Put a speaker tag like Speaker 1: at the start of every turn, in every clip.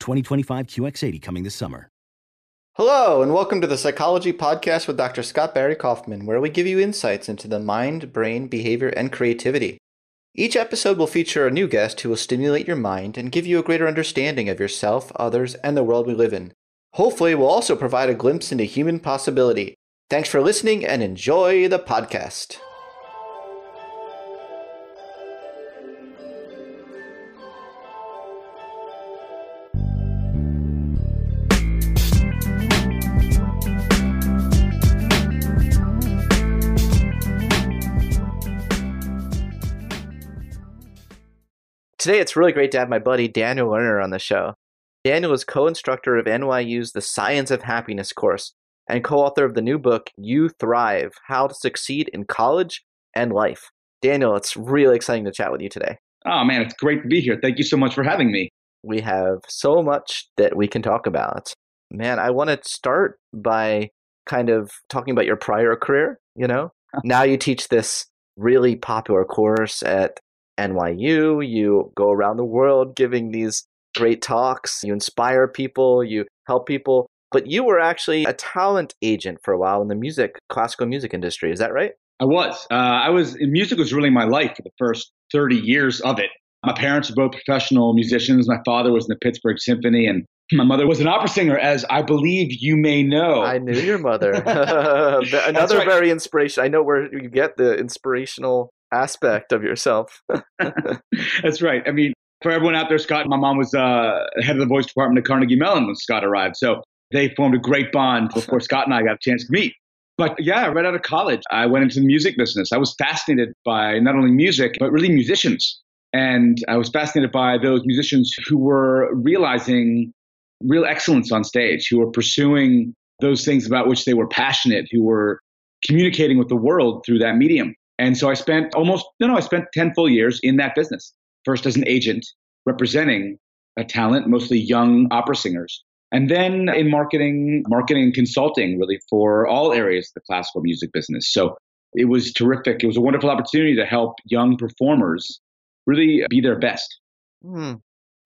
Speaker 1: 2025 QX80 coming this summer.
Speaker 2: Hello, and welcome to the Psychology Podcast with Dr. Scott Barry Kaufman, where we give you insights into the mind, brain, behavior, and creativity. Each episode will feature a new guest who will stimulate your mind and give you a greater understanding of yourself, others, and the world we live in. Hopefully, we'll also provide a glimpse into human possibility. Thanks for listening and enjoy the podcast. Today, it's really great to have my buddy Daniel Lerner on the show. Daniel is co instructor of NYU's The Science of Happiness course and co author of the new book, U Thrive How to Succeed in College and Life. Daniel, it's really exciting to chat with you today.
Speaker 3: Oh, man, it's great to be here. Thank you so much for having me.
Speaker 2: We have so much that we can talk about. Man, I want to start by kind of talking about your prior career. You know, now you teach this really popular course at NYU, you go around the world giving these great talks, you inspire people, you help people. But you were actually a talent agent for a while in the music, classical music industry. Is that right?
Speaker 3: I was. Uh, I was. Music was really my life for the first 30 years of it. My parents were both professional musicians. My father was in the Pittsburgh Symphony, and my mother was an opera singer, as I believe you may know.
Speaker 2: I knew your mother. Another right. very inspiration. I know where you get the inspirational aspect of yourself.
Speaker 3: That's right. I mean, for everyone out there, Scott, my mom was uh, head of the voice department at Carnegie Mellon when Scott arrived. So they formed a great bond before Scott and I got a chance to meet. But yeah, right out of college, I went into the music business. I was fascinated by not only music, but really musicians. And I was fascinated by those musicians who were realizing real excellence on stage, who were pursuing those things about which they were passionate, who were communicating with the world through that medium. And so I spent almost, no, no, I spent 10 full years in that business. First as an agent representing a talent, mostly young opera singers. And then in marketing, marketing and consulting really for all areas of the classical music business. So it was terrific. It was a wonderful opportunity to help young performers really be their best.
Speaker 2: Hmm.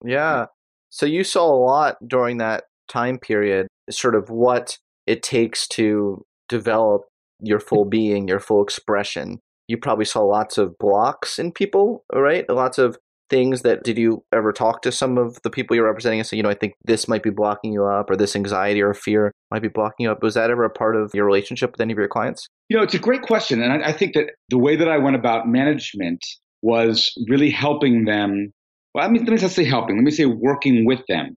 Speaker 2: Yeah. So you saw a lot during that time period, sort of what it takes to develop your full being, your full expression you probably saw lots of blocks in people, right? Lots of things that did you ever talk to some of the people you're representing and say, you know, I think this might be blocking you up or this anxiety or fear might be blocking you up. Was that ever a part of your relationship with any of your clients?
Speaker 3: You know, it's a great question. And I, I think that the way that I went about management was really helping them. Well, I mean, let me not say helping, let me say working with them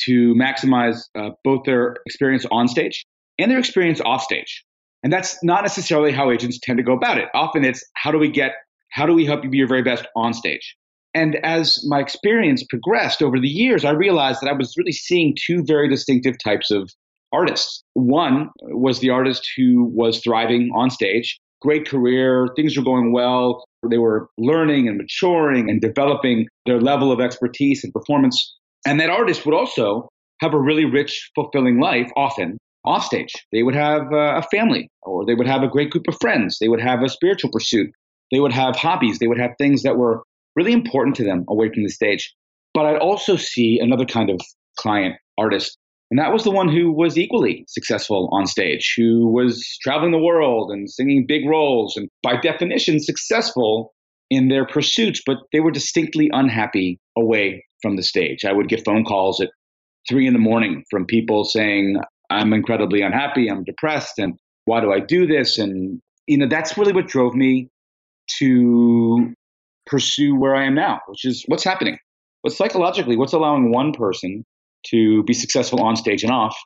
Speaker 3: to maximize uh, both their experience on stage and their experience off stage. And that's not necessarily how agents tend to go about it. Often it's how do we get, how do we help you be your very best on stage? And as my experience progressed over the years, I realized that I was really seeing two very distinctive types of artists. One was the artist who was thriving on stage, great career, things were going well. They were learning and maturing and developing their level of expertise and performance. And that artist would also have a really rich, fulfilling life often off stage. They would have uh, a family, or they would have a great group of friends. They would have a spiritual pursuit. They would have hobbies. They would have things that were really important to them away from the stage. But I'd also see another kind of client, artist, and that was the one who was equally successful on stage, who was traveling the world and singing big roles, and by definition, successful in their pursuits, but they were distinctly unhappy away from the stage. I would get phone calls at three in the morning from people saying, I'm incredibly unhappy, I'm depressed, and why do I do this? And, you know, that's really what drove me to pursue where I am now, which is what's happening. But psychologically, what's allowing one person to be successful on stage and off,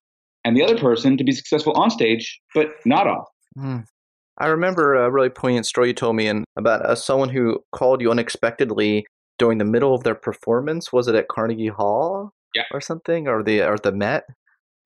Speaker 3: and the other person to be successful on stage but not off?
Speaker 2: Hmm. I remember a really poignant story you told me in, about uh, someone who called you unexpectedly during the middle of their performance. Was it at Carnegie Hall?
Speaker 3: Yeah.
Speaker 2: Or something, or the or the Met?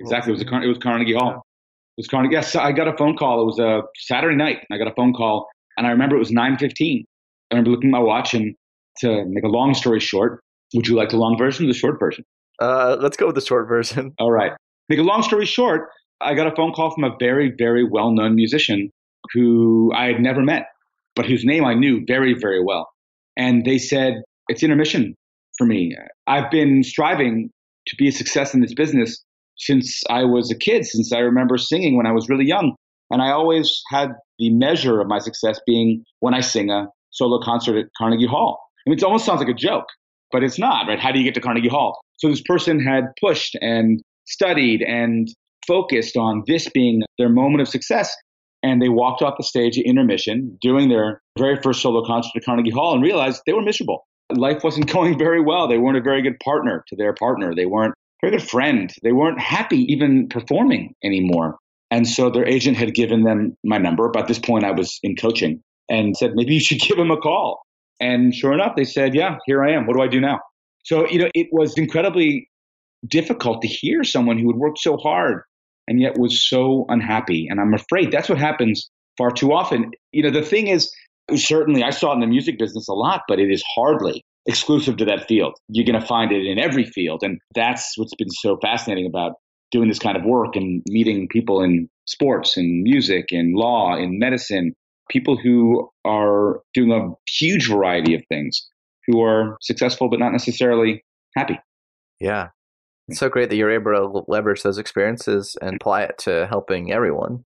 Speaker 3: Exactly. It was a it was Carnegie Hall. Yeah. It was Carnegie. Yes, I got a phone call. It was a Saturday night. I got a phone call, and I remember it was nine fifteen. I remember looking at my watch, and to make a long story short, would you like the long version or the short version?
Speaker 2: Uh, let's go with the short version.
Speaker 3: All right. Make a long story short, I got a phone call from a very, very well known musician who I had never met, but whose name I knew very, very well. And they said, It's intermission for me. I've been striving to be a success in this business since I was a kid, since I remember singing when I was really young. And I always had the measure of my success being when I sing a solo concert at Carnegie Hall. I mean, it almost sounds like a joke, but it's not, right? How do you get to Carnegie Hall? So this person had pushed and studied and focused on this being their moment of success. And they walked off the stage at intermission doing their very first solo concert at Carnegie Hall and realized they were miserable. Life wasn't going very well. They weren't a very good partner to their partner. They weren't very good friend. They weren't happy even performing anymore. And so their agent had given them my number. By this point, I was in coaching and said, maybe you should give him a call. And sure enough, they said, yeah, here I am. What do I do now? So, you know, it was incredibly difficult to hear someone who had worked so hard and yet was so unhappy. And I'm afraid that's what happens far too often. You know, the thing is, certainly I saw it in the music business a lot, but it is hardly exclusive to that field. You're going to find it in every field. And that's what's been so fascinating about doing this kind of work and meeting people in sports and music and law and medicine, people who are doing a huge variety of things, who are successful but not necessarily happy.
Speaker 2: Yeah. It's so great that you're able to leverage those experiences and apply it to helping everyone.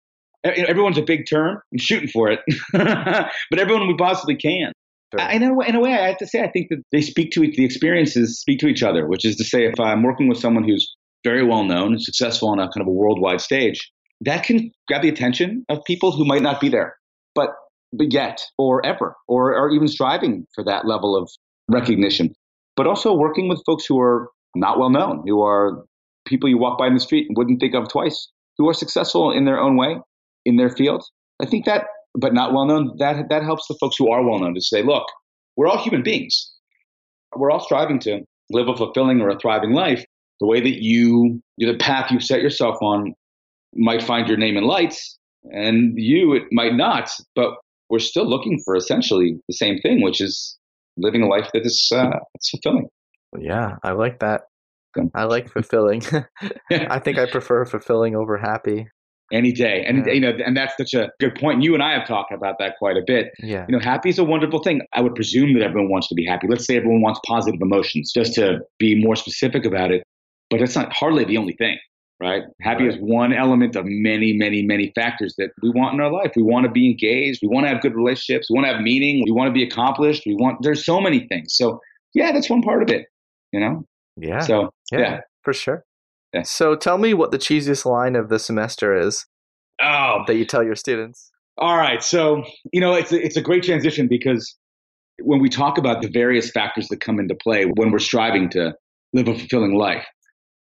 Speaker 3: Everyone's a big term. I'm shooting for it, but everyone we possibly can. In, a way, in a way, I have to say, I think that they speak to each the experiences speak to each other. Which is to say, if I'm working with someone who's very well known and successful on a kind of a worldwide stage, that can grab the attention of people who might not be there, but, but yet or ever, or, are even striving for that level of recognition. But also working with folks who are not well known, who are people you walk by in the street and wouldn't think of twice, who are successful in their own way, in their field. I think that, but not well known, that, that helps the folks who are well known to say, look, we're all human beings. We're all striving to live a fulfilling or a thriving life. The way that you, the path you've set yourself on might find your name in lights, and you, it might not, but we're still looking for essentially the same thing, which is living a life that is uh, fulfilling.
Speaker 2: Yeah, I like that. I like fulfilling. I think I prefer fulfilling over happy.
Speaker 3: Any day, and yeah. you know, and that's such a good point. You and I have talked about that quite a bit.
Speaker 2: Yeah,
Speaker 3: you know, happy is a wonderful thing. I would presume that everyone wants to be happy. Let's say everyone wants positive emotions, just to be more specific about it. But that's not hardly the only thing, right? Happy right. is one element of many, many, many factors that we want in our life. We want to be engaged. We want to have good relationships. We want to have meaning. We want to be accomplished. We want. There's so many things. So yeah, that's one part of it you know?
Speaker 2: Yeah.
Speaker 3: So, yeah, yeah.
Speaker 2: for sure. So tell me what the cheesiest line of the semester is.
Speaker 3: Oh,
Speaker 2: that you tell your students.
Speaker 3: All right. So, you know, it's a, it's a great transition because when we talk about the various factors that come into play when we're striving to live a fulfilling life,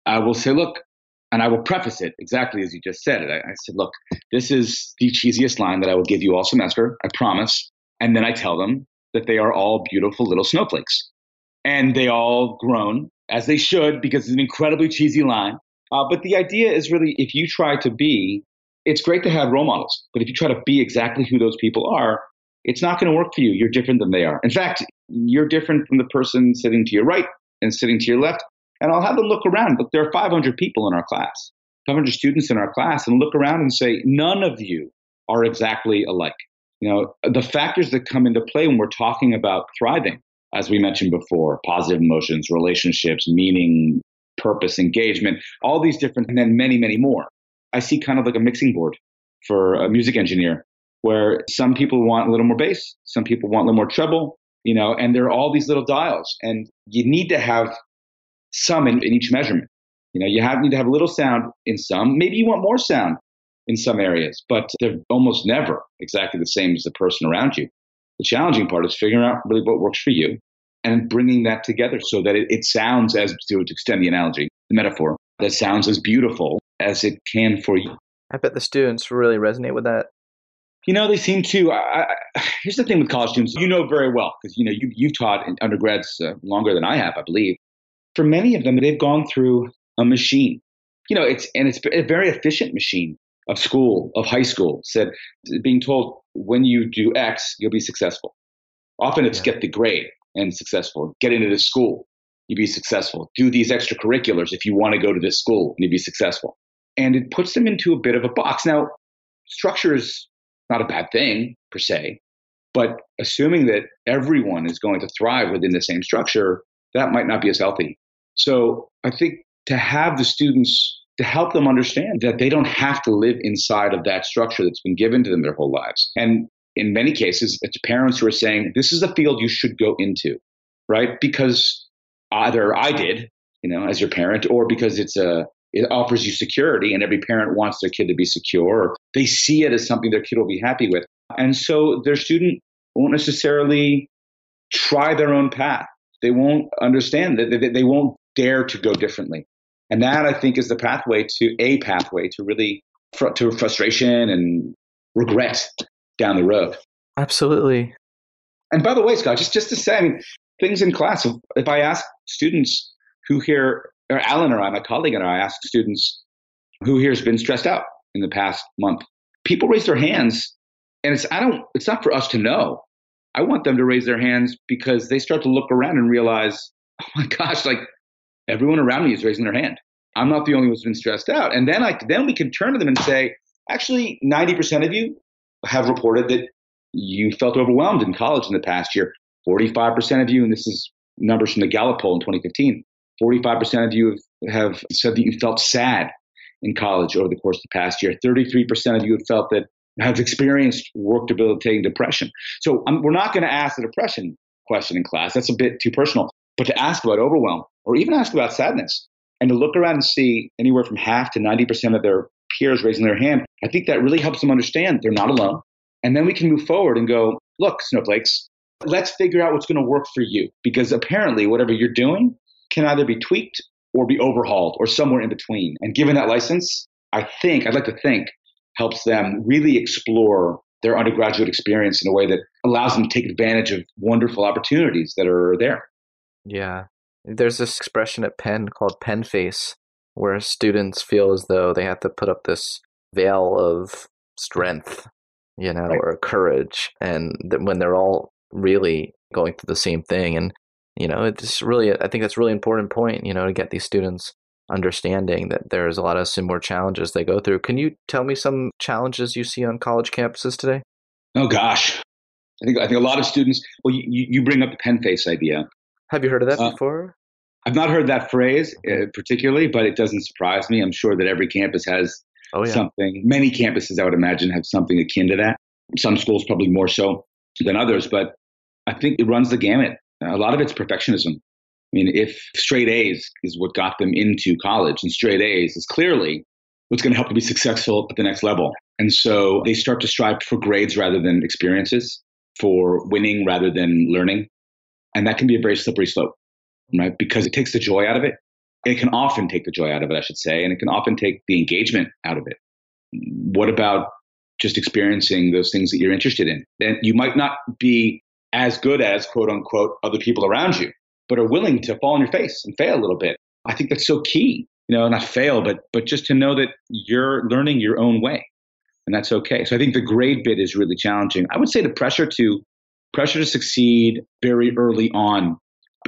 Speaker 3: I will say, look, and I will preface it exactly as you just said it. I, I said, look, this is the cheesiest line that I will give you all semester. I promise. And then I tell them that they are all beautiful little snowflakes and they all groan as they should because it's an incredibly cheesy line. Uh, but the idea is really if you try to be, it's great to have role models, but if you try to be exactly who those people are, it's not going to work for you. You're different than they are. In fact, you're different from the person sitting to your right and sitting to your left. And I'll have them look around. There are 500 people in our class. 500 students in our class and look around and say, none of you are exactly alike. You know, the factors that come into play when we're talking about thriving, as we mentioned before, positive emotions, relationships, meaning, purpose, engagement, all these different, and then many, many more. I see kind of like a mixing board for a music engineer where some people want a little more bass, some people want a little more treble, you know, and there are all these little dials. And you need to have some in, in each measurement. You know, you have, need to have a little sound in some. Maybe you want more sound in some areas, but they're almost never exactly the same as the person around you. The challenging part is figuring out really what works for you and bringing that together so that it, it sounds as, to extend the analogy, the metaphor, that sounds as beautiful as it can for you.
Speaker 2: I bet the students really resonate with that.
Speaker 3: You know, they seem to. I, I, here's the thing with college students. You know very well because you know you you've taught undergrads uh, longer than I have, I believe. For many of them, they've gone through a machine. You know, it's and it's a very efficient machine of school, of high school. Said being told when you do X, you'll be successful. Often it's yeah. get the grade and successful. Get into this school, you be successful. Do these extracurriculars if you want to go to this school, and you be successful. And it puts them into a bit of a box. Now, structure is not a bad thing per se, but assuming that everyone is going to thrive within the same structure, that might not be as healthy. So I think to have the students to help them understand that they don't have to live inside of that structure that's been given to them their whole lives. And in many cases, it's parents who are saying, this is a field you should go into, right? Because either I did, you know, as your parent, or because it's a it offers you security and every parent wants their kid to be secure or they see it as something their kid will be happy with and so their student won't necessarily try their own path they won't understand that they won't dare to go differently and that i think is the pathway to a pathway to really to frustration and regret down the road
Speaker 2: absolutely
Speaker 3: and by the way scott just just to say i mean things in class if, if i ask students who here or Alan or I, my colleague and I, ask students who here has been stressed out in the past month. People raise their hands, and it's I don't. It's not for us to know. I want them to raise their hands because they start to look around and realize, oh my gosh, like everyone around me is raising their hand. I'm not the only one who's been stressed out. And then I then we can turn to them and say, actually, 90% of you have reported that you felt overwhelmed in college in the past year. 45% of you, and this is numbers from the Gallup poll in 2015, 45% of you have, said that you felt sad in college over the course of the past year. 33% of you have felt that have experienced work debilitating depression. So um, we're not going to ask the depression question in class. That's a bit too personal. But to ask about overwhelm or even ask about sadness and to look around and see anywhere from half to 90% of their peers raising their hand, I think that really helps them understand they're not alone. And then we can move forward and go, look, snowflakes, let's figure out what's going to work for you. Because apparently, whatever you're doing can either be tweaked or be overhauled or somewhere in between. And given that license, I think, I'd like to think, helps them really explore their undergraduate experience in a way that allows them to take advantage of wonderful opportunities that are there.
Speaker 2: Yeah. There's this expression at Penn called Penn face, where students feel as though they have to put up this veil of strength, you know, right. or courage. And when they're all really going through the same thing. And you know it's really i think that's really important point you know to get these students understanding that there's a lot of similar challenges they go through can you tell me some challenges you see on college campuses today
Speaker 3: oh gosh i think i think a lot of students well you, you bring up the penn face idea
Speaker 2: have you heard of that uh, before
Speaker 3: i've not heard that phrase uh, particularly but it doesn't surprise me i'm sure that every campus has oh, yeah. something many campuses i would imagine have something akin to that some schools probably more so than others but i think it runs the gamut a lot of it's perfectionism. I mean, if straight A's is what got them into college, and straight A's is clearly what's going to help them be successful at the next level. And so they start to strive for grades rather than experiences, for winning rather than learning. And that can be a very slippery slope, right? Because it takes the joy out of it. It can often take the joy out of it, I should say, and it can often take the engagement out of it. What about just experiencing those things that you're interested in? And you might not be as good as quote unquote other people around you, but are willing to fall on your face and fail a little bit. I think that's so key. You know, not fail, but but just to know that you're learning your own way. And that's okay. So I think the grade bit is really challenging. I would say the pressure to pressure to succeed very early on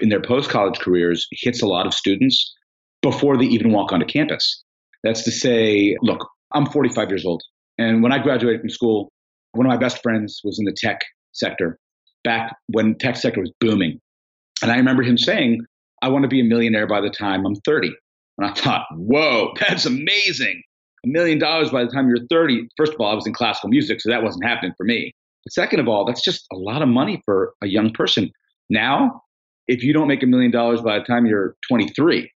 Speaker 3: in their post college careers hits a lot of students before they even walk onto campus. That's to say, look, I'm 45 years old. And when I graduated from school, one of my best friends was in the tech sector back when tech sector was booming. And I remember him saying, I want to be a millionaire by the time I'm 30. And I thought, whoa, that's amazing. A million dollars by the time you're 30. First of all, I was in classical music, so that wasn't happening for me. Second of all, that's just a lot of money for a young person. Now, if you don't make a million dollars by the time you're 23,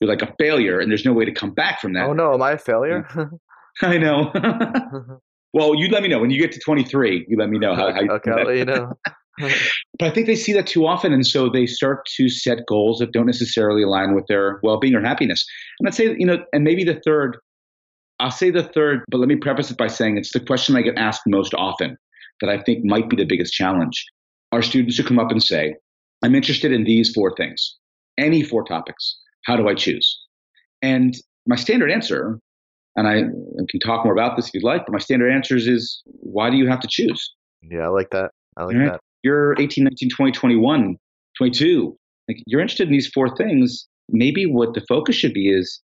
Speaker 3: you're like a failure and there's no way to come back from that.
Speaker 2: Oh no, am I a failure?
Speaker 3: I know. well, you let me know when you get to 23. You let me know how. how you
Speaker 2: okay, I'll let you know.
Speaker 3: but I think they see that too often, and so they start to set goals that don't necessarily align with their well-being or happiness. And I'd say, you know, and maybe the third. I'll say the third, but let me preface it by saying it's the question I get asked most often that I think might be the biggest challenge. are students who come up and say, "I'm interested in these four things, any four topics. How do I choose?" And my standard answer and I can talk more about this if you'd like, but my standard answer is why do you have to choose?
Speaker 2: Yeah, I like that. I like right? that.
Speaker 3: You're 18, 19, 20, 21, 22. Like you're interested in these four things. Maybe what the focus should be is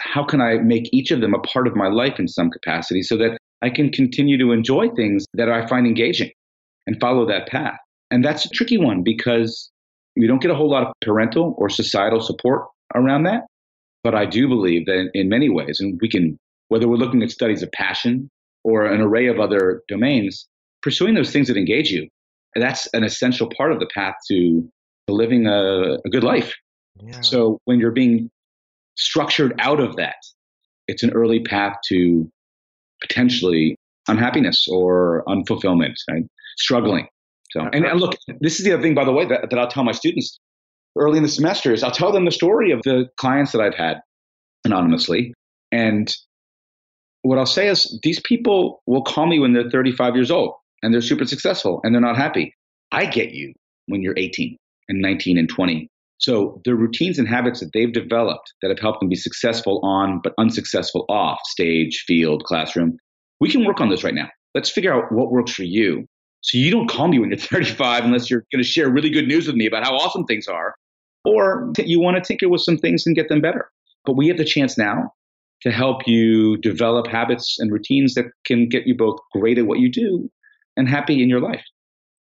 Speaker 3: how can I make each of them a part of my life in some capacity so that I can continue to enjoy things that I find engaging and follow that path. And that's a tricky one because you don't get a whole lot of parental or societal support around that. But I do believe that in many ways, and we can whether we're looking at studies of passion or an array of other domains, pursuing those things that engage you, that's an essential part of the path to, to living a, a good life. Yeah. So when you're being structured out of that, it's an early path to potentially unhappiness or unfulfillment, right? struggling. So, and, and, look, this is the other thing, by the way, that, that I'll tell my students early in the semester is I'll tell them the story of the clients that I've had anonymously. And what I'll say is these people will call me when they're 35 years old and they're super successful and they're not happy. I get you when you're 18 and 19 and 20. So the routines and habits that they've developed that have helped them be successful on but unsuccessful off stage, field, classroom, we can work on this right now. Let's figure out what works for you. So you don't call me when you're 35 unless you're going to share really good news with me about how awesome things are, or you want to tinker with some things and get them better. But we have the chance now to help you develop habits and routines that can get you both great at what you do and happy in your life.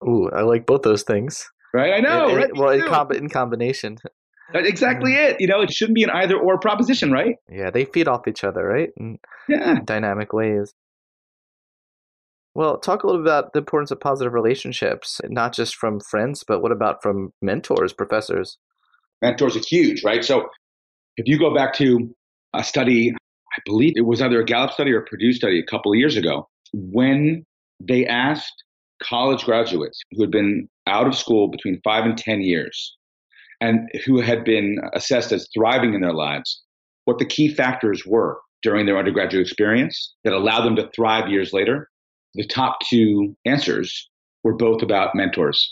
Speaker 2: Ooh, I like both those things.
Speaker 3: Right, I know.
Speaker 2: right? Well, in, com- in combination.
Speaker 3: That's exactly mm. it. You know, it shouldn't be an either or proposition, right?
Speaker 2: Yeah, they feed off each other, right? In
Speaker 3: yeah.
Speaker 2: Dynamic ways. Well, talk a little bit about the importance of positive relationships, not just from friends, but what about from mentors, professors?
Speaker 3: Mentors are huge, right? So if you go back to a study, I believe it was either a Gallup study or a Purdue study a couple of years ago, when they asked college graduates who had been out of school between five and 10 years and who had been assessed as thriving in their lives, what the key factors were during their undergraduate experience that allowed them to thrive years later. The top two answers were both about mentors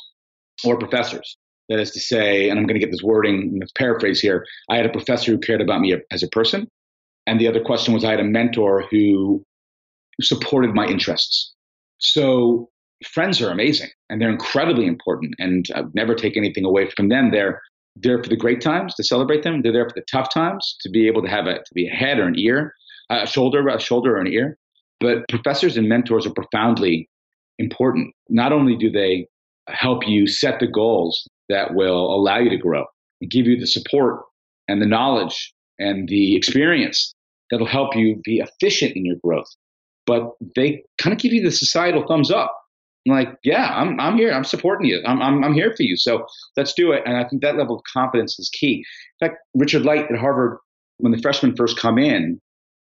Speaker 3: or professors. That is to say, and I'm going to get this wording, let's paraphrase here. I had a professor who cared about me as a person. And the other question was I had a mentor who supported my interests. So friends are amazing and they're incredibly important. And I never take anything away from them. They're there for the great times to celebrate them. They're there for the tough times to be able to have a to be a head or an ear, a shoulder, a shoulder or an ear. But professors and mentors are profoundly important. Not only do they help you set the goals that will allow you to grow and give you the support and the knowledge and the experience that'll help you be efficient in your growth. But they kind of give you the societal thumbs up. Like, yeah, I'm, I'm here. I'm supporting you. I'm, I'm, I'm here for you. So let's do it. And I think that level of confidence is key. In fact, Richard Light at Harvard, when the freshmen first come in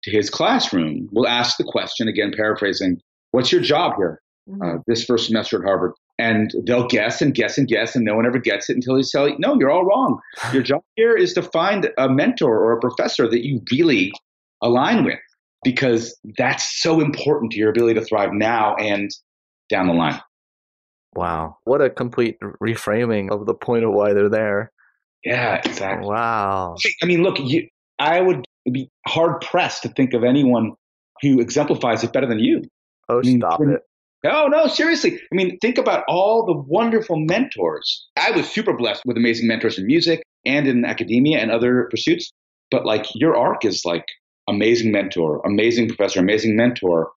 Speaker 3: to his classroom, will ask the question, again, paraphrasing, what's your job here mm-hmm. uh, this first semester at Harvard? and they'll guess and guess and guess, and no one ever gets it until they say, "No, you're all wrong. Your job here is to find a mentor or a professor that you really align with, because that's so important to your ability to thrive now and down the line."
Speaker 2: Wow, what a complete reframing of the point of why they're there.
Speaker 3: Yeah, exactly.
Speaker 2: Wow.
Speaker 3: I mean, look, you, I would be hard pressed to think of anyone who exemplifies it better than you.
Speaker 2: Oh, I mean, stop it.
Speaker 3: No, no, seriously. I mean, think about all the wonderful mentors. I was super blessed with amazing mentors in music and in academia and other pursuits. But like your arc is like amazing mentor, amazing professor, amazing mentor.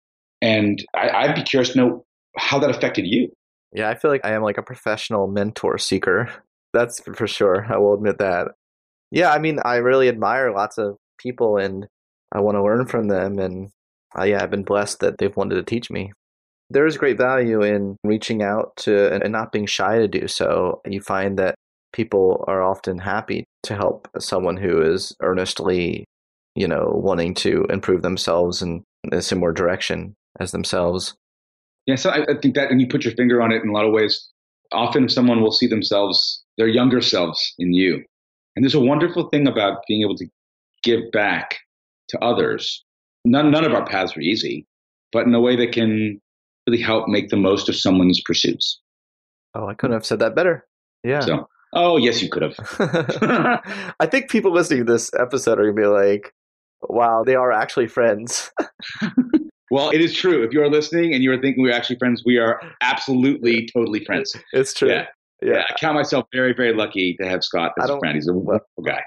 Speaker 3: And I, would be curious to know how that affected you.
Speaker 2: Yeah, I feel like I am like a professional mentor seeker. That's for sure. I will admit that. Yeah, I mean, I really admire lots of people and I want to learn from them. And uh, yeah, I've been blessed that they've wanted to teach me. There is great value in reaching out to and not being shy to do so. You find that people are often happy to help someone who is earnestly, you know, wanting to improve themselves in a similar direction as themselves.
Speaker 3: Yeah, so I, I think that, and you put your finger on it in a lot of ways. Often someone will see themselves, their younger selves in you. And there's a wonderful thing about being able to give back to others. None, none of our paths are easy, but in a way that can really help make the most of someone's pursuits.
Speaker 2: Oh, I couldn't have said that better. Yeah.
Speaker 3: So, oh, yes, you could have.
Speaker 2: I think people listening to this episode are going to be like, wow, they are actually friends.
Speaker 3: well, it is true. If you're listening and you're thinking we're actually friends, we are absolutely, totally friends.
Speaker 2: It's true.
Speaker 3: Yeah. Yeah. yeah. I count myself very, very lucky to have Scott as a friend. He's a wonderful guy.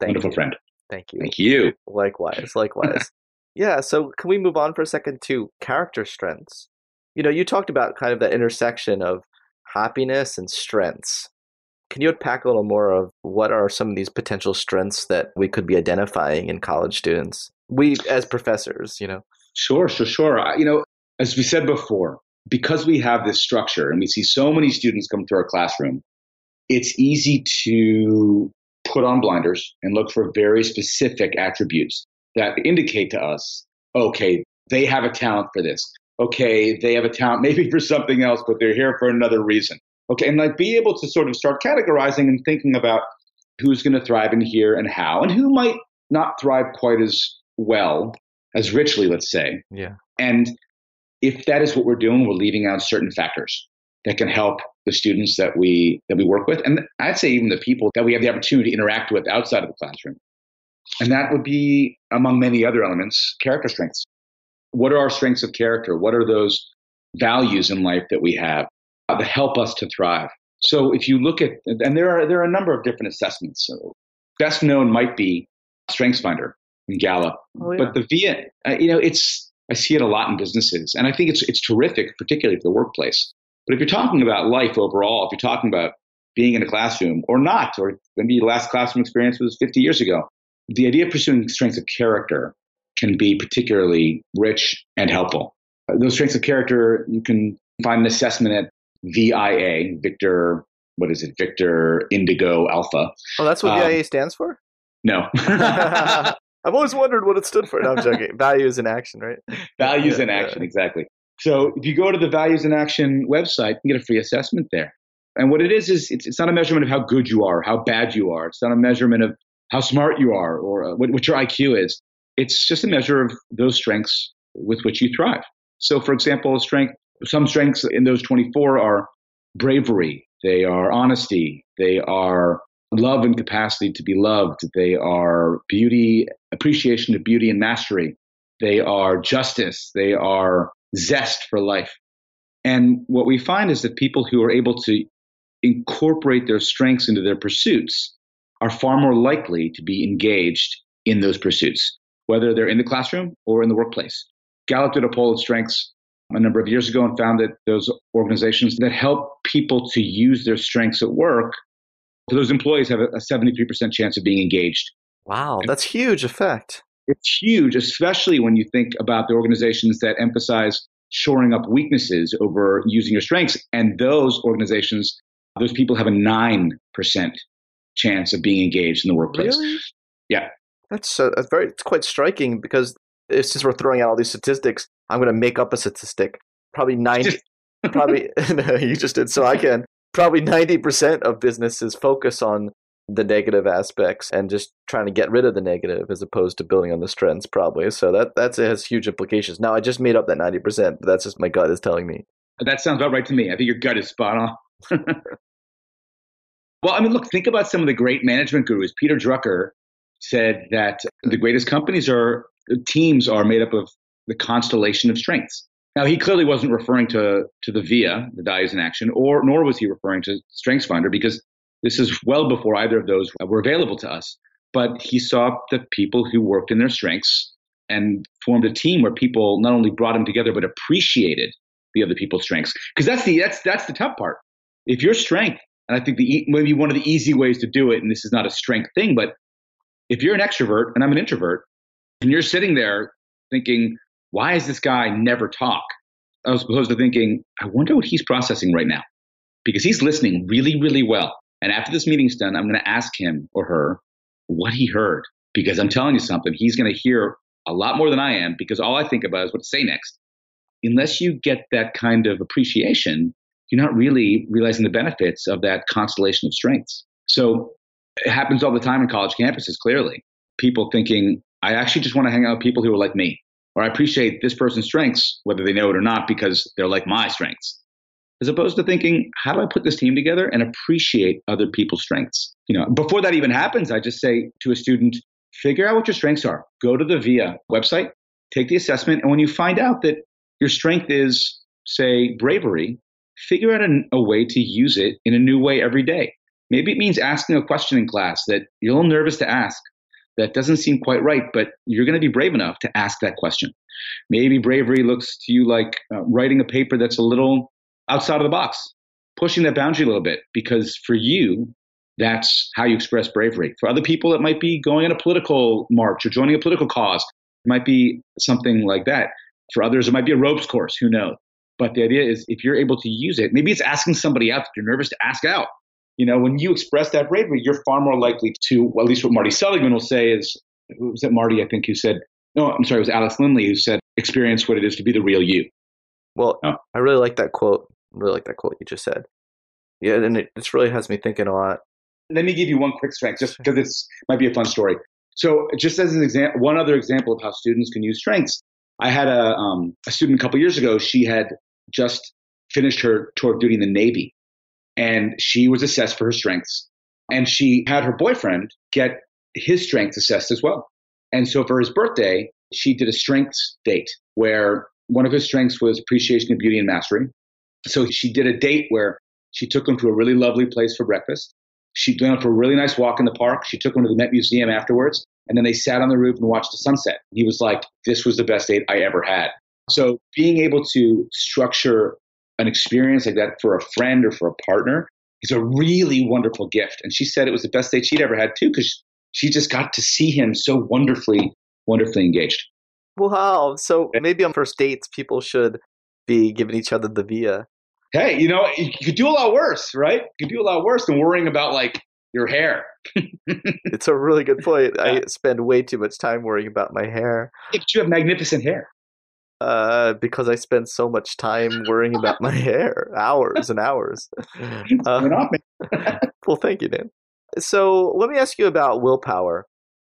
Speaker 3: Wonderful
Speaker 2: you.
Speaker 3: friend.
Speaker 2: Thank you.
Speaker 3: Thank you.
Speaker 2: Likewise. Likewise. yeah. So, can we move on for a second to character strengths? You know, you talked about kind of the intersection of happiness and strengths. Can you unpack a little more of what are some of these potential strengths that we could be identifying in college students? We, as professors, you know?
Speaker 3: Sure, sure, sure. You know, as we said before, because we have this structure and we see so many students come to our classroom, it's easy to put on blinders and look for very specific attributes that indicate to us, okay, they have a talent for this. Okay, they have a talent maybe for something else, but they're here for another reason. Okay, and like be able to sort of start categorizing and thinking about who's going to thrive in here and how, and who might not thrive quite as well, as richly, let's say.
Speaker 2: Yeah.
Speaker 3: And if that is what we're doing, we're leaving out certain factors that can help the students that we that we work with, and I'd say even the people that we have the opportunity to interact with outside of the classroom. And that would be, among many other elements, character strengths. What are our strengths of character? What are those values in life that we have that help us to thrive? So if you look at, and there are there are a number of different assessments. So best known might be StrengthsFinder in Gallup, oh, yeah. but the VIA, uh, you know, it's I see it a lot in businesses, and I think it's it's terrific, particularly for the workplace. But if you're talking about life overall, if you're talking about being in a classroom or not, or maybe your last classroom experience was 50 years ago, the idea of pursuing strengths of character can be particularly rich and helpful. Uh, those strengths of character, you can find an assessment at VIA, Victor, what is it, Victor Indigo Alpha.
Speaker 2: Oh, that's what um, VIA stands for?
Speaker 3: No.
Speaker 2: I've always wondered what it stood for. No, I'm joking. Values in action, right?
Speaker 3: Values yeah, in action, yeah. exactly. So if you go to the Values in Action website, you get a free assessment there. And what it is is it's, it's not a measurement of how good you are, how bad you are. It's not a measurement of how smart you are or uh, what, what your IQ is. It's just a measure of those strengths with which you thrive. So, for example, strength, some strengths in those 24 are bravery, they are honesty, they are love and capacity to be loved. They are beauty, appreciation of beauty and mastery. They are justice. They are zest for life. And what we find is that people who are able to incorporate their strengths into their pursuits are far more likely to be engaged in those pursuits, whether they're in the classroom or in the workplace. Gallup did a poll of strengths a number of years ago and found that those organizations that help people to use their strengths at work so those employees have a, 73% chance of being engaged.
Speaker 2: Wow, that's huge effect.
Speaker 3: It's huge, especially when you think about the organizations that emphasize shoring up weaknesses over using your strengths. And those organizations, those people have a 9% chance of being engaged in the workplace.
Speaker 2: Really?
Speaker 3: Yeah.
Speaker 2: That's, uh, that's very, it's quite striking because it's just we're throwing out all these statistics. I'm going to make up a statistic. Probably 90, probably, no, you just did so I can probably 90% of businesses focus on the negative aspects and just trying to get rid of the negative as opposed to building on the strengths probably. So that that's it has huge implications. Now i just made up that 90% but that's just my gut is telling me.
Speaker 3: That sounds about right to me. I think your gut is spot on. Well i mean look think about some of the great management gurus. Peter drucker said that the greatest companies are teams are made up of the constellation of strengths now, he clearly wasn't referring to, to the VIA, the values in action, or nor was he referring to StrengthsFinder because this is well before either of those were available to us. But he saw the people who worked in their strengths and formed a team where people not only brought them together but appreciated the other people's strengths. Because that's the that's that's the tough part. If your strength, and I think the maybe one of the easy ways to do it, and this is not a strength thing, but if you're an extrovert and I'm an introvert, and you're sitting there thinking, why is this guy never talk? As opposed to thinking, I wonder what he's processing right now. Because he's listening really, really well. And after this meeting's done, I'm going to ask him or her what he heard. Because I'm telling you something, he's going to hear a lot more than I am because all I think about is what to say next. Unless you get that kind of appreciation, you're not really realizing the benefits of that constellation of strengths. So it happens all the time in college campuses, clearly. People thinking, I actually just want to hang out with people who are like me, or I appreciate this person's strengths, whether they know it or not, because they're like my strengths. As opposed to thinking, how do I put this team together and appreciate other people's strengths? You know, before that even happens, I just say to a student, figure out what your strengths are. Go to the VIA website, take the assessment, and when you find out that your strength is, say, bravery, figure out a, a way to use it in a new way every day. Maybe it means asking a question in class that you're a little nervous to ask, that doesn't seem quite right, but you're going to be brave enough to ask that question. Maybe bravery looks to you like uh, writing a paper that's a little outside of the box, pushing that boundary a little bit, because for you, that's how you express bravery. For other people, it might be going on a political march or joining a political cause. It might be something like that. For others, it might be a ropes course. Who knows? But the idea is if you're able to use it, maybe it's asking somebody out that you're nervous to ask out. You know, when you express that bravery, you're far more likely to, well, at least what Marty Seligman will say is, was it Marty, I think, who said, no, I'm sorry, it was Alex Linley who said, experience what it is to be the real you.
Speaker 2: Well, oh. I really like that quote. I really like that quote you just said. Yeah, and it really has me thinking a lot.
Speaker 3: Let me give you one quick strength, just because it's might be a fun story. So, just as an example, one other example of how students can use strengths. I had a, um, a student a couple years ago. She had just finished her tour of duty in the Navy, and she was assessed for her strengths. And she had her boyfriend get his strengths assessed as well. And so for his birthday, she did a strengths date where one of his strengths was appreciation of beauty and mastery. So she did a date where she took him to a really lovely place for breakfast. She went for a really nice walk in the park. She took him to the Met Museum afterwards. And then they sat on the roof and watched the sunset. He was like, This was the best date I ever had. So being able to structure an experience like that for a friend or for a partner is a really wonderful gift. And she said it was the best date she'd ever had too, because she just got to see him so wonderfully, wonderfully engaged.
Speaker 2: Wow. So maybe on first dates, people should be giving each other the via.
Speaker 3: Hey, you know, you could do a lot worse, right? You could do a lot worse than worrying about like your hair.
Speaker 2: it's a really good point. Yeah. I spend way too much time worrying about my hair.
Speaker 3: But you have magnificent hair.
Speaker 2: Uh, because I spend so much time worrying about my hair, hours and hours. Uh, well, thank you, Dan. So let me ask you about willpower.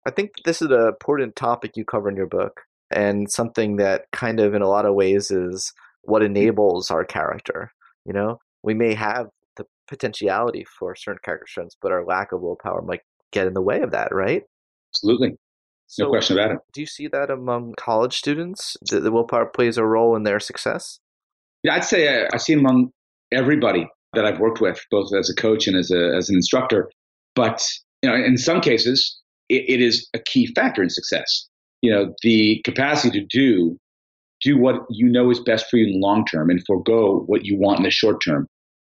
Speaker 2: I think this is an important topic you cover in your book, and something that kind of, in a lot of ways, is what enables our character. You know, we may have the potentiality for certain character strengths, but our lack of willpower might get in the way of that, right?
Speaker 3: Absolutely. No question about it.
Speaker 2: Do you see that among college students? The, the willpower plays a role in their success?
Speaker 3: Yeah, I'd say I, uh, I see it among everybody that I've worked with, both as a coach and as a as an instructor. But you know, in some cases, it, it is a key factor in success. You know, the capacity to do do what you know is best for you in the long term and forego what you want in the short term.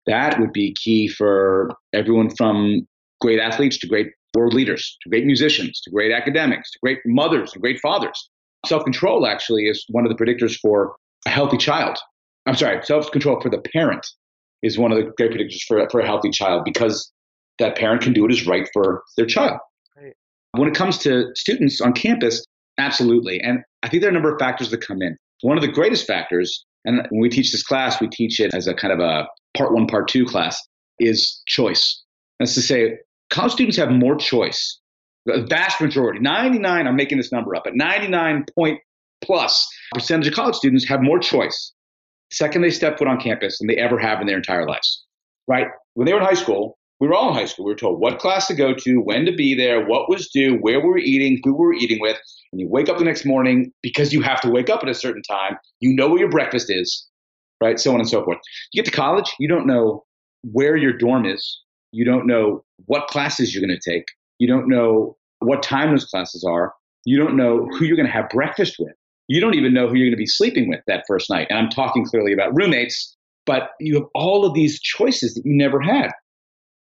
Speaker 3: That would be key for everyone from great athletes to great world leaders, to great musicians, to great academics, to great mothers, to great fathers. Self control actually is one of the predictors for a healthy child. I'm sorry, self control for the parent is one of the great predictors for, for a healthy child because that parent can do what is right for their child. Right. When it comes to students on campus, absolutely. And I think there are a number of factors that come in. One of the greatest factors, and when we teach this class, we teach it as a kind of a part one, part two class, is choice. That's to say, college students have more choice. The vast majority, 99, I'm making this number up, but 99 point plus percentage of college students have more choice second they step foot on campus than they ever have in their entire lives. Right? When they were in high school, we were all in high school. We were told what class to go to, when to be there, what was due, where we were eating, who we were eating with. And you wake up the next morning because you have to wake up at a certain time. You know where your breakfast is, right? So on and so forth. You get to college, you don't know where your dorm is. You don't know what classes you're going to take. You don't know what time those classes are. You don't know who you're going to have breakfast with. You don't even know who you're going to be sleeping with that first night. And I'm talking clearly about roommates, but you have all of these choices that you never had.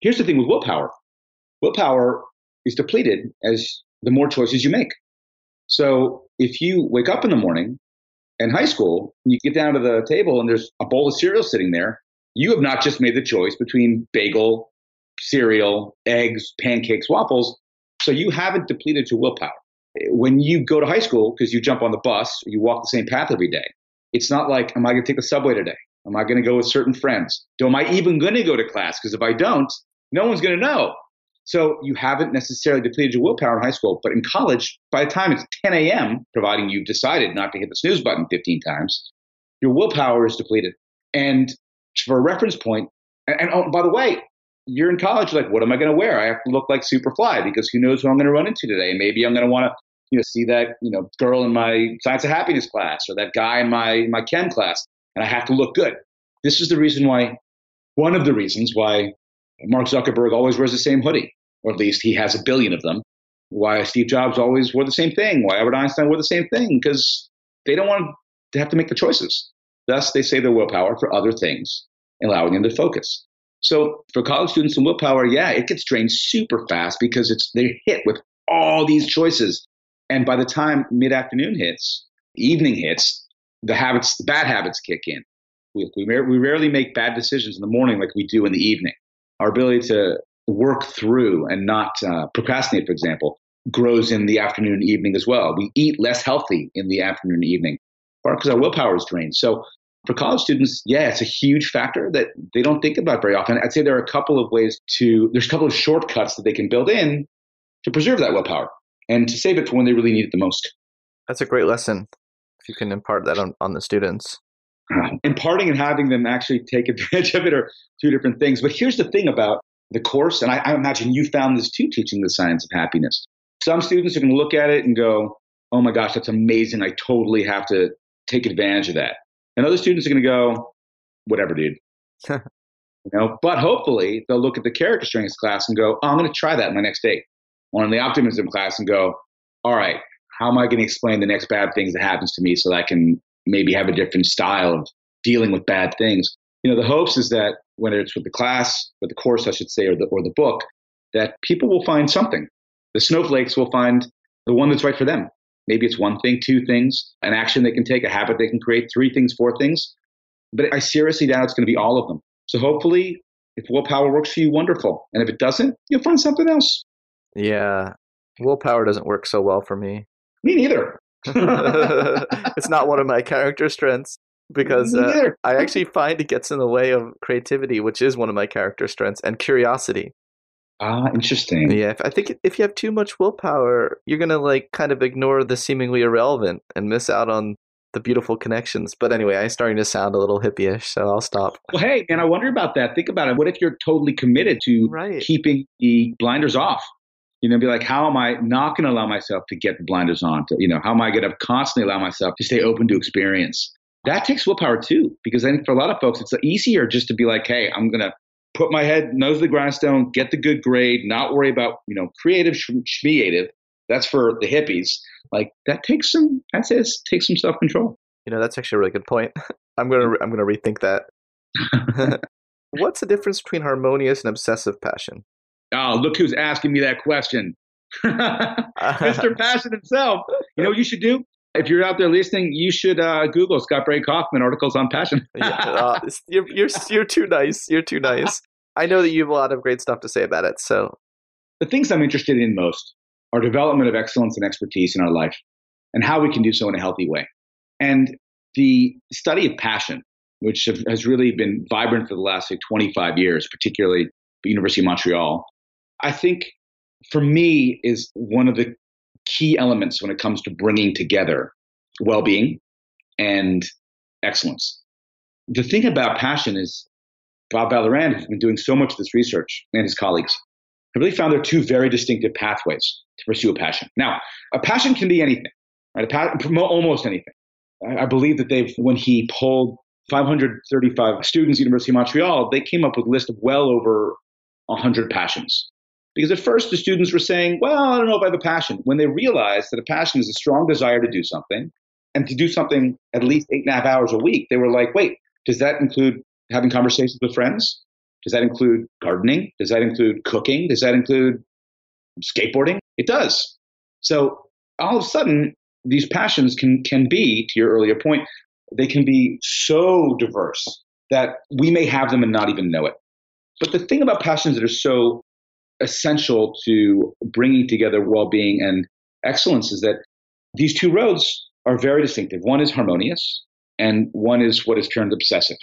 Speaker 3: Here's the thing with willpower willpower is depleted as the more choices you make. So if you wake up in the morning in high school, you get down to the table and there's a bowl of cereal sitting there, you have not just made the choice between bagel, cereal, eggs, pancakes, waffles. So you haven't depleted your willpower. When you go to high school, because you jump on the bus, you walk the same path every day. It's not like, am I going to take the subway today? Am I going to go with certain friends? Am I even going to go to class? Because if I don't, no one's going to know. So you haven't necessarily depleted your willpower in high school, but in college, by the time it's 10 a.m., providing you've decided not to hit the snooze button 15 times, your willpower is depleted. And for a reference point, and, and oh, by the way, you're in college, like, what am I going to wear? I have to look like Superfly because who knows who I'm going to run into today? Maybe I'm going to want to, you know, see that, you know, girl in my science of happiness class or that guy in my my chem class, and I have to look good. This is the reason why, one of the reasons why Mark Zuckerberg always wears the same hoodie or at least he has a billion of them. Why Steve Jobs always wore the same thing? Why Albert Einstein wore the same thing? Because they don't want to have to make the choices. Thus, they save their willpower for other things, allowing them to focus. So for college students and willpower, yeah, it gets drained super fast because it's they're hit with all these choices. And by the time mid afternoon hits, evening hits, the habits, the bad habits kick in. We, we, we rarely make bad decisions in the morning like we do in the evening. Our ability to work through and not uh, procrastinate, for example, grows in the afternoon and evening as well. We eat less healthy in the afternoon and evening, part because our willpower is drained. So for college students, yeah, it's a huge factor that they don't think about very often. I'd say there are a couple of ways to, there's a couple of shortcuts that they can build in to preserve that willpower and to save it for when they really need it the most.
Speaker 2: That's a great lesson if you can impart that on, on the students.
Speaker 3: Uh, imparting and having them actually take advantage of it are two different things. But here's the thing about the course, and I, I imagine you found this too, teaching the science of happiness. Some students are going to look at it and go, oh my gosh, that's amazing. I totally have to take advantage of that. And other students are going to go, whatever, dude. you know, but hopefully they'll look at the character strengths class and go, oh, I'm going to try that in my next date. Or in the optimism class and go, all right, how am I going to explain the next bad things that happens to me so that I can maybe have a different style of dealing with bad things? You know, the hopes is that whether it's with the class, with the course, I should say, or the, or the book, that people will find something. The snowflakes will find the one that's right for them. Maybe it's one thing, two things, an action they can take, a habit they can create, three things, four things. But I seriously doubt it's going to be all of them. So hopefully, if willpower works for you, wonderful. And if it doesn't, you'll find something else.
Speaker 2: Yeah. Willpower doesn't work so well for me.
Speaker 3: Me neither.
Speaker 2: it's not one of my character strengths because uh, I actually find it gets in the way of creativity, which is one of my character strengths, and curiosity.
Speaker 3: Ah, interesting.
Speaker 2: Yeah, I think if you have too much willpower, you're gonna like kind of ignore the seemingly irrelevant and miss out on the beautiful connections. But anyway, I'm starting to sound a little hippie-ish, so I'll stop.
Speaker 3: Well, hey, and I wonder about that. Think about it. What if you're totally committed to right. keeping the blinders off? You know, be like, how am I not going to allow myself to get the blinders on? To, you know, how am I going to constantly allow myself to stay open to experience? that takes willpower too, because I think for a lot of folks, it's easier just to be like, hey, I'm going to put my head nose to the grindstone, get the good grade, not worry about, you know, creative, schmeative. That's for the hippies. Like that takes some, that says takes some self control.
Speaker 2: You know, that's actually a really good point. I'm gonna I'm gonna rethink that. What's the difference between harmonious and obsessive passion?
Speaker 3: Oh, look who's asking me that question. Mr. Passion himself. You know what you should do? If you're out there listening, you should uh, Google Scott Barry Kaufman articles on passion.
Speaker 2: yeah, uh, you're, you're you're too nice. You're too nice. I know that you have a lot of great stuff to say about it. So,
Speaker 3: the things I'm interested in most are development of excellence and expertise in our life, and how we can do so in a healthy way. And the study of passion, which have, has really been vibrant for the last like 25 years, particularly the University of Montreal, I think for me is one of the key elements when it comes to bringing together well being and excellence. The thing about passion is Bob Vallerand has been doing so much of this research and his colleagues have really found there are two very distinctive pathways to pursue a passion. Now, a passion can be anything, right? Almost anything. I, I believe that they've, when he polled 535 students at University of Montreal, they came up with a list of well over 100 passions Because at first the students were saying, well, I don't know if I have a passion. When they realized that a passion is a strong desire to do something and to do something at least eight and a half hours a week, they were like, wait, does that include having conversations with friends? Does that include gardening? Does that include cooking? Does that include skateboarding? It does. So all of a sudden, these passions can can be, to your earlier point, they can be so diverse that we may have them and not even know it. But the thing about passions that are so essential to bringing together well-being and excellence is that these two roads are very distinctive. One is harmonious, and one is what is termed obsessive.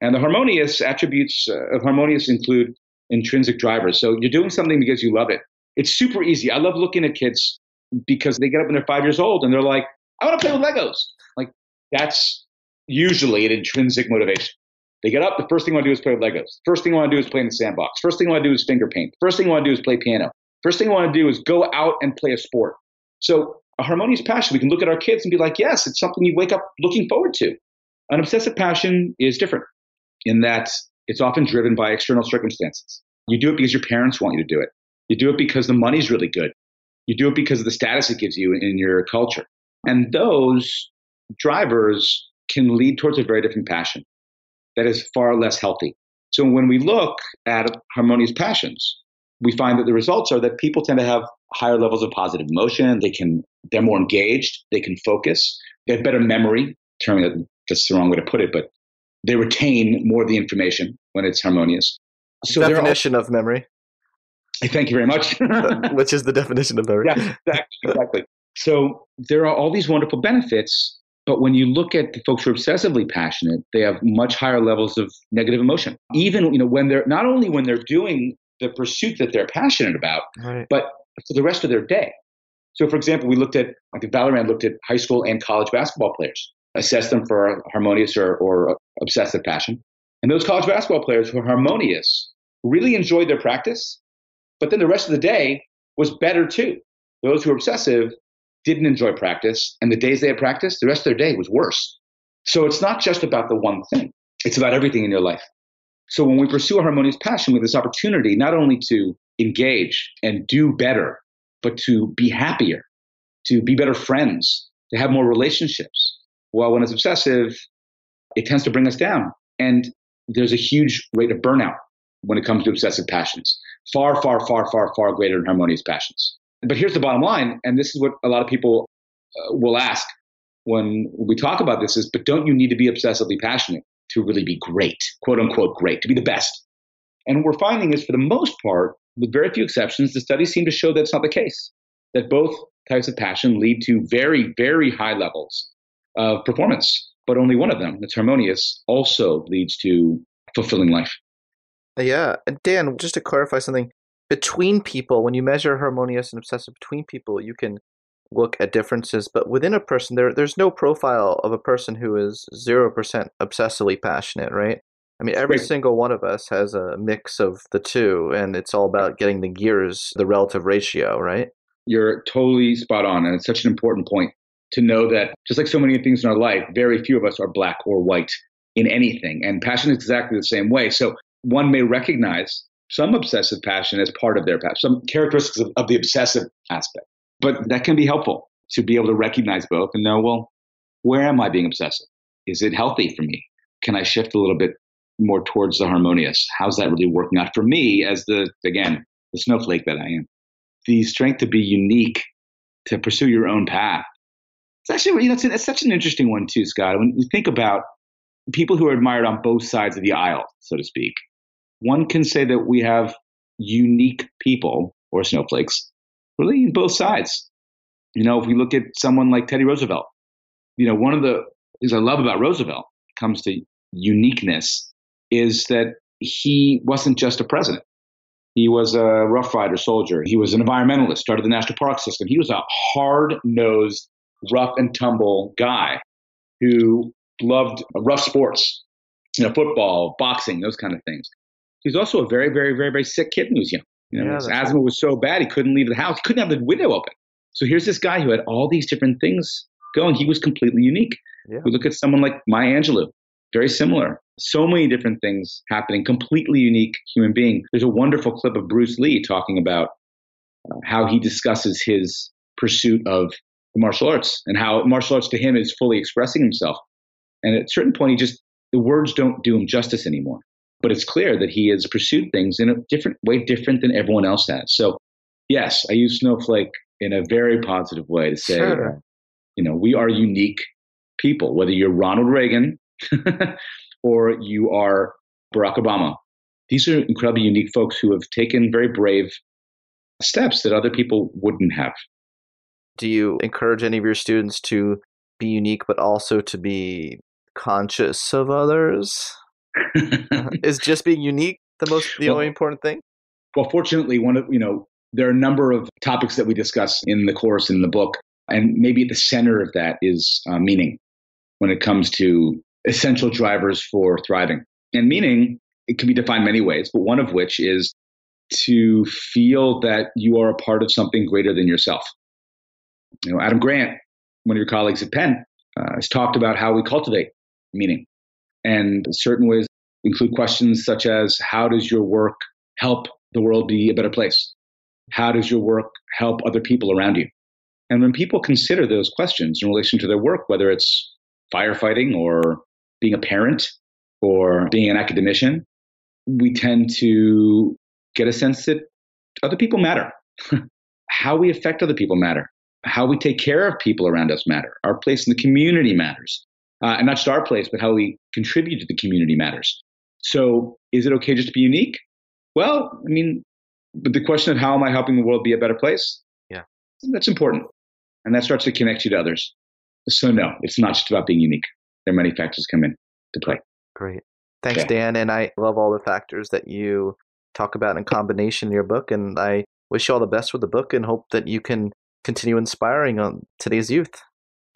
Speaker 3: And the harmonious attributes uh, of harmonious include intrinsic drivers. So you're doing something because you love it. It's super easy. I love looking at kids because they get up when they're five years old and they're like, I want to play with Legos. Like that's usually an intrinsic motivation. They get up, the first thing I want to do is play with Legos. First thing I want to do is play in the sandbox. First thing I want to do is finger paint. First thing I want to do is play piano. First thing I want to do is go out and play a sport. So a harmonious passion, we can look at our kids and be like, yes, it's something you wake up looking forward to. An obsessive passion is different in that it's often driven by external circumstances. You do it because your parents want you to do it. You do it because the money's really good. You do it because of the status it gives you in your culture. And those drivers can lead towards a very different passion that is far less healthy. So when we look at harmonious passions, we find that the results are that people tend to have higher levels of positive emotion. They can, they're more engaged. They can focus. They have better memory. Term that that's the wrong way to put it, but they retain more of the information when it's harmonious.
Speaker 2: So definition all, of memory.
Speaker 3: Thank you very much.
Speaker 2: Which is the definition of memory?
Speaker 3: Yeah, exactly, exactly. So there are all these wonderful benefits, but when you look at the folks who are obsessively passionate, they have much higher levels of negative emotion. Even you know when they're not only when they're doing the pursuit that they're passionate about, right. but for the rest of their day. So, for example, we looked at I think Vallerand looked at high school and college basketball players, assessed them for harmonious or, or obsessive passion, and those college basketball players who are harmonious really enjoyed their practice, but then the rest of the day was better too. Those who were obsessive didn't enjoy practice, and the days they had practice, the rest of their day was worse. So it's not just about the one thing, it's about everything in your life. So when we pursue a harmonious passion we have this opportunity, not only to engage and do better, but to be happier, to be better friends, to have more relationships. Well, when it's obsessive, it tends to bring us down. And there's a huge rate of burnout when it comes to obsessive passions. Far, far, far, far, far greater than harmonious passions. But here's the bottom line, and this is what a lot of people uh, will ask when we talk about this is, but don't you need to be obsessively passionate to really be great, quote unquote great, to be the best? And what we're finding is for the most part, with very few exceptions, the studies seem to show that's not the case. That both types of passion lead to very, very high levels of performance, but only one of them, that's harmonious, also leads to fulfilling life.
Speaker 2: Yeah. Dan, just to clarify something, between people, when you measure harmonious and obsessive between people, you can look at differences, but within a person, there there's no profile of a person who is zero percent obsessively passionate, right? I mean, every single one of us has a mix of the two, and it's all about getting the gears, the relative ratio, right?
Speaker 3: You're totally spot on, and it's such an important point to know that just like so many things in our life, very few of us are black or white in anything, and passion is exactly the same way. So one may recognize some obsessive passion as part of their passion, some characteristics of, of the obsessive aspect. But that can be helpful to be able to recognize both and know, well, where am I being obsessive? Is it healthy for me? Can I shift a little bit more towards the harmonious? How's that really working out for me as the, again, the snowflake that I am? The strength to be unique, to pursue your own path. It's actually, you know, it's, it's such an interesting one too, Scott. When we think about people who are admired on both sides of the aisle, so to speak, one can say that we have unique people or snowflakes really both sides. You know, if we look at someone like Teddy Roosevelt, you know, one of the things I love about Roosevelt comes to uniqueness is that he wasn't just a president. He was a Rough Rider soldier. He was an environmentalist, started the national park system. He was a hard nosed, rough and tumble guy who loved rough sports, you know, football, boxing, those kind of things. He was also a very, very, very, very sick kid when he was young. You know, yeah, his asthma right. was so bad he couldn't leave the house. He couldn't have the window open. So here's this guy who had all these different things going. He was completely unique. Yeah. We look at someone like Maya Angelou, very similar. So many different things happening, completely unique human being. There's a wonderful clip of Bruce Lee talking about uh, how he discusses his pursuit of martial arts and how martial arts to him is fully expressing himself. And at a certain point, he just, the words don't do him justice anymore. But it's clear that he has pursued things in a different way, different than everyone else has. So, yes, I use Snowflake in a very positive way to say, sure. you know, we are unique people, whether you're Ronald Reagan or you are Barack Obama. These are incredibly unique folks who have taken very brave steps that other people wouldn't have.
Speaker 2: Do you encourage any of your students to be unique, but also to be conscious of others? Is just being unique the most the well, only important thing?
Speaker 3: Well, fortunately, one of you know there are a number of topics that we discuss in the course in the book, and maybe at the center of that is uh, meaning when it comes to essential drivers for thriving. And meaning, it can be defined many ways, but one of which is to feel that you are a part of something greater than yourself. You know, Adam Grant, one of your colleagues at Penn, uh, has talked about how we cultivate meaning. And certain ways include questions such as how does your work help the world be a better place? How does your work help other people around you? And when people consider those questions in relation to their work, whether it's firefighting or being a parent or being an academician, we tend to get a sense that other people matter. How we affect other people matter. How we take care of people around us matter. Our place in the community matters. Uh, and not just our place, but how we contribute to the community matters. So, is it okay just to be unique? Well, I mean, but the question of how am I helping the world be a better place?
Speaker 2: Yeah,
Speaker 3: that's important, and that starts to connect you to others. So no, it's not just about being unique. There are many factors come in to play.
Speaker 2: Great. Thanks, yeah. Dan. And I love all the factors that you talk about in combination in your book. And I wish you all the best with the book and hope that you can continue inspiring on today's youth.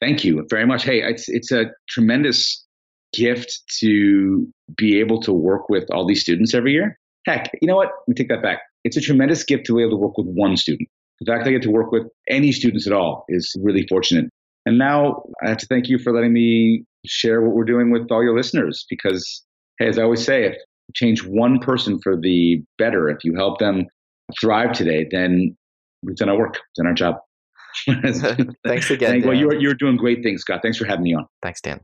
Speaker 3: Thank you very much. Hey, it's it's a tremendous gift to be able to work with all these students every year. Heck, you know what? Let me take that back. It's a tremendous gift to be able to work with one student. The fact I get to work with any students at all is really fortunate. And now I have to thank you for letting me share what we're doing with all your listeners because, hey, as I always say, if you change one person for the better, if you help them thrive today, then we've done our work, we've done our job.
Speaker 2: Thanks again.
Speaker 3: well, you're, you're doing great things, Scott. Thanks for having me on.
Speaker 2: Thanks, Dan.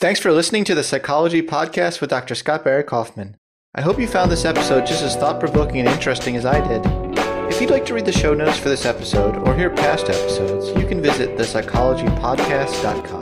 Speaker 4: Thanks for listening to the Psychology Podcast with Dr. Scott Barry Kaufman. I hope you found this episode just as thought provoking and interesting as I did. If you'd like to read the show notes for this episode or hear past episodes, you can visit thepsychologypodcast.com.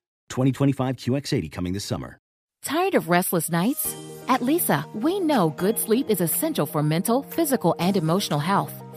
Speaker 1: 2025 QX80 coming this summer.
Speaker 5: Tired of restless nights? At Leesa, we know good sleep is essential for mental, physical, and emotional health.